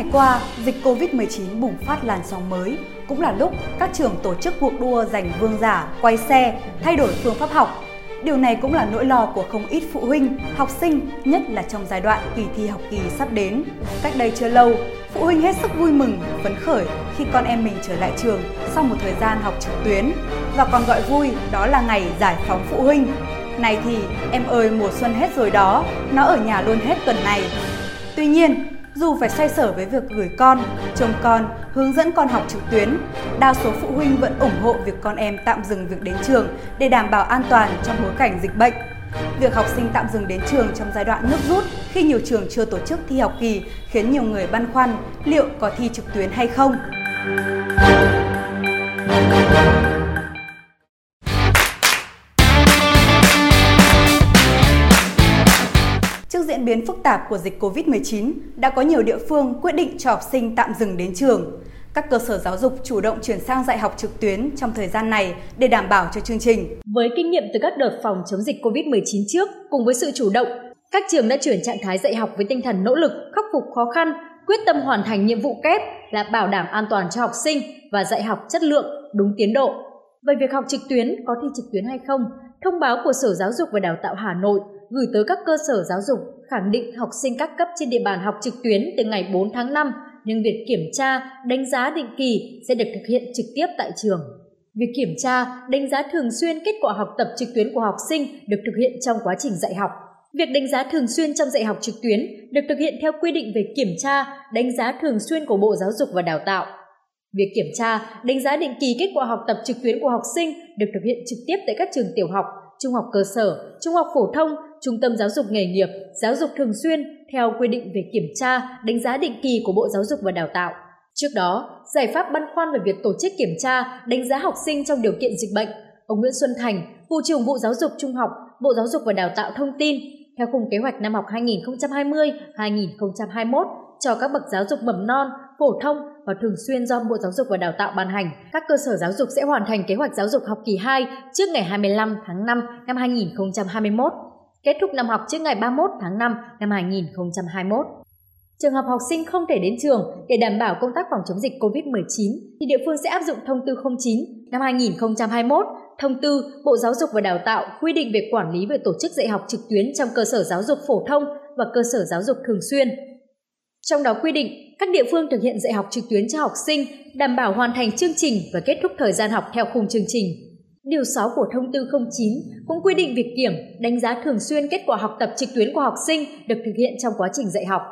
ngày qua, dịch Covid-19 bùng phát làn sóng mới, cũng là lúc các trường tổ chức cuộc đua giành vương giả, quay xe, thay đổi phương pháp học. Điều này cũng là nỗi lo của không ít phụ huynh, học sinh, nhất là trong giai đoạn kỳ thi học kỳ sắp đến. Cách đây chưa lâu, phụ huynh hết sức vui mừng, phấn khởi khi con em mình trở lại trường sau một thời gian học trực tuyến và còn gọi vui đó là ngày giải phóng phụ huynh. Này thì em ơi mùa xuân hết rồi đó, nó ở nhà luôn hết tuần này. Tuy nhiên, dù phải xoay sở với việc gửi con, trông con, hướng dẫn con học trực tuyến, đa số phụ huynh vẫn ủng hộ việc con em tạm dừng việc đến trường để đảm bảo an toàn trong bối cảnh dịch bệnh. Việc học sinh tạm dừng đến trường trong giai đoạn nước rút khi nhiều trường chưa tổ chức thi học kỳ khiến nhiều người băn khoăn liệu có thi trực tuyến hay không. Diễn biến phức tạp của dịch COVID-19, đã có nhiều địa phương quyết định cho học sinh tạm dừng đến trường. Các cơ sở giáo dục chủ động chuyển sang dạy học trực tuyến trong thời gian này để đảm bảo cho chương trình. Với kinh nghiệm từ các đợt phòng chống dịch COVID-19 trước, cùng với sự chủ động, các trường đã chuyển trạng thái dạy học với tinh thần nỗ lực, khắc phục khó khăn, quyết tâm hoàn thành nhiệm vụ kép là bảo đảm an toàn cho học sinh và dạy học chất lượng, đúng tiến độ. Về việc học trực tuyến có thi trực tuyến hay không, thông báo của Sở Giáo dục và Đào tạo Hà Nội gửi tới các cơ sở giáo dục khẳng định học sinh các cấp trên địa bàn học trực tuyến từ ngày 4 tháng 5, nhưng việc kiểm tra, đánh giá định kỳ sẽ được thực hiện trực tiếp tại trường. Việc kiểm tra, đánh giá thường xuyên kết quả học tập trực tuyến của học sinh được thực hiện trong quá trình dạy học. Việc đánh giá thường xuyên trong dạy học trực tuyến được thực hiện theo quy định về kiểm tra, đánh giá thường xuyên của Bộ Giáo dục và Đào tạo. Việc kiểm tra, đánh giá định kỳ kết quả học tập trực tuyến của học sinh được thực hiện trực tiếp tại các trường tiểu học, trung học cơ sở, trung học phổ thông, trung tâm giáo dục nghề nghiệp, giáo dục thường xuyên theo quy định về kiểm tra, đánh giá định kỳ của Bộ Giáo dục và Đào tạo. Trước đó, giải pháp băn khoăn về việc tổ chức kiểm tra, đánh giá học sinh trong điều kiện dịch bệnh, ông Nguyễn Xuân Thành, Vụ trưởng Vụ Giáo dục Trung học, Bộ Giáo dục và Đào tạo thông tin, theo khung kế hoạch năm học 2020-2021 cho các bậc giáo dục mầm non, phổ thông và thường xuyên do Bộ Giáo dục và Đào tạo ban hành, các cơ sở giáo dục sẽ hoàn thành kế hoạch giáo dục học kỳ 2 trước ngày 25 tháng 5 năm 2021, kết thúc năm học trước ngày 31 tháng 5 năm 2021. Trường hợp học sinh không thể đến trường để đảm bảo công tác phòng chống dịch COVID-19 thì địa phương sẽ áp dụng thông tư 09 năm 2021 Thông tư Bộ Giáo dục và Đào tạo quy định về quản lý về tổ chức dạy học trực tuyến trong cơ sở giáo dục phổ thông và cơ sở giáo dục thường xuyên. Trong đó quy định các địa phương thực hiện dạy học trực tuyến cho học sinh, đảm bảo hoàn thành chương trình và kết thúc thời gian học theo khung chương trình. Điều 6 của thông tư 09 cũng quy định việc kiểm, đánh giá thường xuyên kết quả học tập trực tuyến của học sinh được thực hiện trong quá trình dạy học.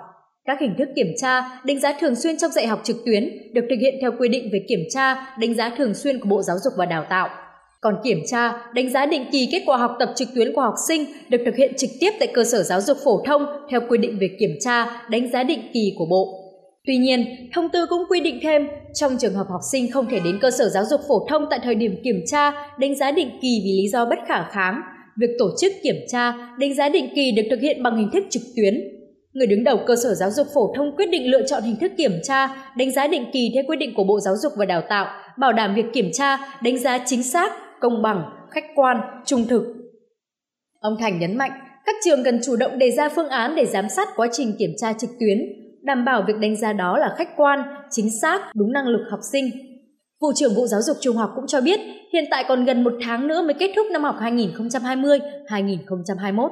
Các hình thức kiểm tra, đánh giá thường xuyên trong dạy học trực tuyến được thực hiện theo quy định về kiểm tra, đánh giá thường xuyên của Bộ Giáo dục và Đào tạo. Còn kiểm tra, đánh giá định kỳ kết quả học tập trực tuyến của học sinh được thực hiện trực tiếp tại cơ sở giáo dục phổ thông theo quy định về kiểm tra, đánh giá định kỳ của Bộ. Tuy nhiên, thông tư cũng quy định thêm, trong trường hợp học sinh không thể đến cơ sở giáo dục phổ thông tại thời điểm kiểm tra, đánh giá định kỳ vì lý do bất khả kháng, việc tổ chức kiểm tra, đánh giá định kỳ được thực hiện bằng hình thức trực tuyến. Người đứng đầu cơ sở giáo dục phổ thông quyết định lựa chọn hình thức kiểm tra, đánh giá định kỳ theo quyết định của Bộ Giáo dục và Đào tạo, bảo đảm việc kiểm tra, đánh giá chính xác, công bằng, khách quan, trung thực. Ông Thành nhấn mạnh, các trường cần chủ động đề ra phương án để giám sát quá trình kiểm tra trực tuyến, đảm bảo việc đánh giá đó là khách quan, chính xác, đúng năng lực học sinh. Vụ trưởng Vụ Giáo dục Trung học cũng cho biết, hiện tại còn gần một tháng nữa mới kết thúc năm học 2020-2021.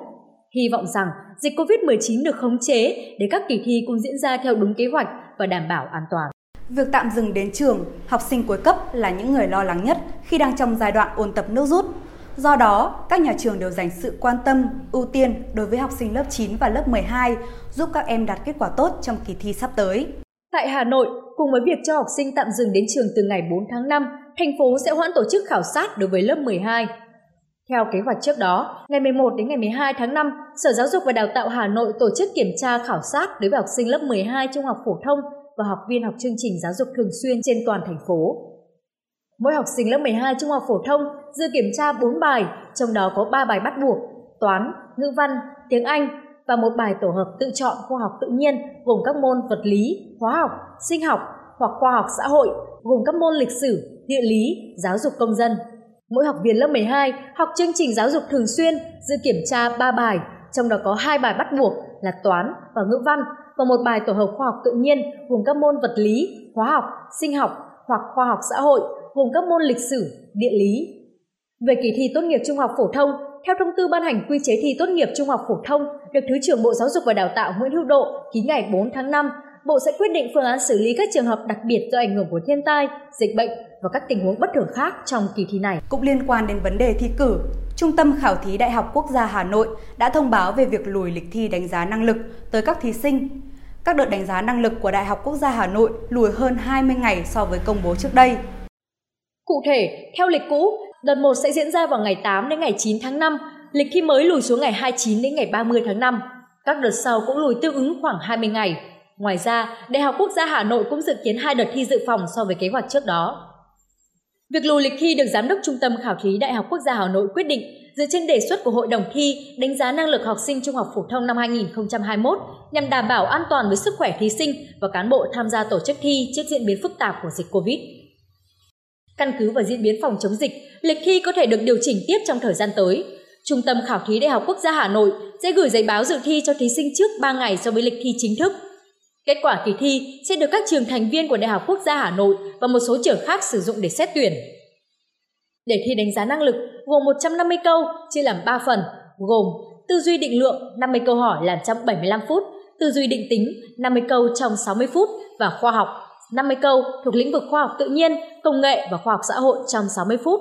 Hy vọng rằng dịch COVID-19 được khống chế để các kỳ thi cũng diễn ra theo đúng kế hoạch và đảm bảo an toàn. Việc tạm dừng đến trường, học sinh cuối cấp là những người lo lắng nhất khi đang trong giai đoạn ôn tập nước rút. Do đó, các nhà trường đều dành sự quan tâm, ưu tiên đối với học sinh lớp 9 và lớp 12, giúp các em đạt kết quả tốt trong kỳ thi sắp tới. Tại Hà Nội, cùng với việc cho học sinh tạm dừng đến trường từ ngày 4 tháng 5, thành phố sẽ hoãn tổ chức khảo sát đối với lớp 12. Theo kế hoạch trước đó, ngày 11 đến ngày 12 tháng 5, Sở Giáo dục và Đào tạo Hà Nội tổ chức kiểm tra khảo sát đối với học sinh lớp 12 trung học phổ thông và học viên học chương trình giáo dục thường xuyên trên toàn thành phố. Mỗi học sinh lớp 12 trung học phổ thông dự kiểm tra 4 bài, trong đó có 3 bài bắt buộc, toán, ngữ văn, tiếng Anh và một bài tổ hợp tự chọn khoa học tự nhiên gồm các môn vật lý, hóa học, sinh học hoặc khoa học xã hội gồm các môn lịch sử, địa lý, giáo dục công dân. Mỗi học viên lớp 12 học chương trình giáo dục thường xuyên dự kiểm tra 3 bài, trong đó có hai bài bắt buộc là toán và ngữ văn và một bài tổ hợp khoa học tự nhiên gồm các môn vật lý, hóa học, sinh học hoặc khoa học xã hội gồm các môn lịch sử, địa lý. Về kỳ thi tốt nghiệp trung học phổ thông, theo thông tư ban hành quy chế thi tốt nghiệp trung học phổ thông được Thứ trưởng Bộ Giáo dục và Đào tạo Nguyễn Hữu Độ ký ngày 4 tháng 5, Bộ sẽ quyết định phương án xử lý các trường hợp đặc biệt do ảnh hưởng của thiên tai, dịch bệnh và các tình huống bất thường khác trong kỳ thi này. Cũng liên quan đến vấn đề thi cử, Trung tâm Khảo thí Đại học Quốc gia Hà Nội đã thông báo về việc lùi lịch thi đánh giá năng lực tới các thí sinh. Các đợt đánh giá năng lực của Đại học Quốc gia Hà Nội lùi hơn 20 ngày so với công bố trước đây. Cụ thể, theo lịch cũ, đợt 1 sẽ diễn ra vào ngày 8 đến ngày 9 tháng 5, lịch thi mới lùi xuống ngày 29 đến ngày 30 tháng 5. Các đợt sau cũng lùi tương ứng khoảng 20 ngày. Ngoài ra, Đại học Quốc gia Hà Nội cũng dự kiến hai đợt thi dự phòng so với kế hoạch trước đó. Việc lùi lịch thi được Giám đốc Trung tâm Khảo thí Đại học Quốc gia Hà Nội quyết định dựa trên đề xuất của Hội đồng thi đánh giá năng lực học sinh trung học phổ thông năm 2021 nhằm đảm bảo an toàn với sức khỏe thí sinh và cán bộ tham gia tổ chức thi trước diễn biến phức tạp của dịch Covid. Căn cứ vào diễn biến phòng chống dịch, lịch thi có thể được điều chỉnh tiếp trong thời gian tới. Trung tâm Khảo thí Đại học Quốc gia Hà Nội sẽ gửi giấy báo dự thi cho thí sinh trước 3 ngày so với lịch thi chính thức. Kết quả kỳ thi sẽ được các trường thành viên của Đại học Quốc gia Hà Nội và một số trường khác sử dụng để xét tuyển. Để thi đánh giá năng lực gồm 150 câu chia làm 3 phần, gồm tư duy định lượng 50 câu hỏi làm trong 75 phút, tư duy định tính 50 câu trong 60 phút và khoa học 50 câu thuộc lĩnh vực khoa học tự nhiên, công nghệ và khoa học xã hội trong 60 phút.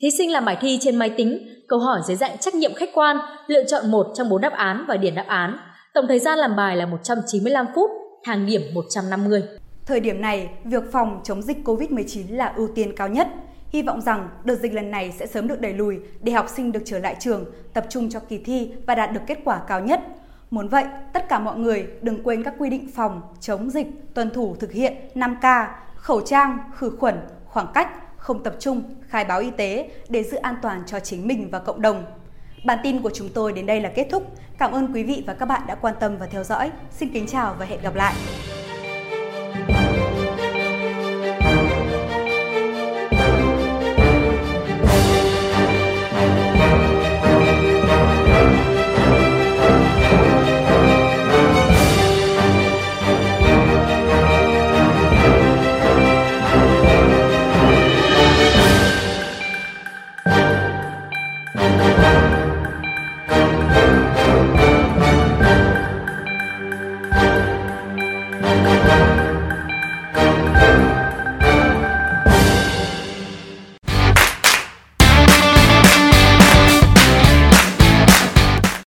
Thí sinh làm bài thi trên máy tính, câu hỏi dưới dạng trắc nghiệm khách quan, lựa chọn một trong bốn đáp án và điền đáp án. Tổng thời gian làm bài là 195 phút, thang điểm 150. Thời điểm này, việc phòng chống dịch COVID-19 là ưu tiên cao nhất. Hy vọng rằng đợt dịch lần này sẽ sớm được đẩy lùi để học sinh được trở lại trường, tập trung cho kỳ thi và đạt được kết quả cao nhất. Muốn vậy, tất cả mọi người đừng quên các quy định phòng, chống dịch, tuân thủ thực hiện 5K, khẩu trang, khử khuẩn, khoảng cách, không tập trung, khai báo y tế để giữ an toàn cho chính mình và cộng đồng. Bản tin của chúng tôi đến đây là kết thúc. Cảm ơn quý vị và các bạn đã quan tâm và theo dõi. Xin kính chào và hẹn gặp lại.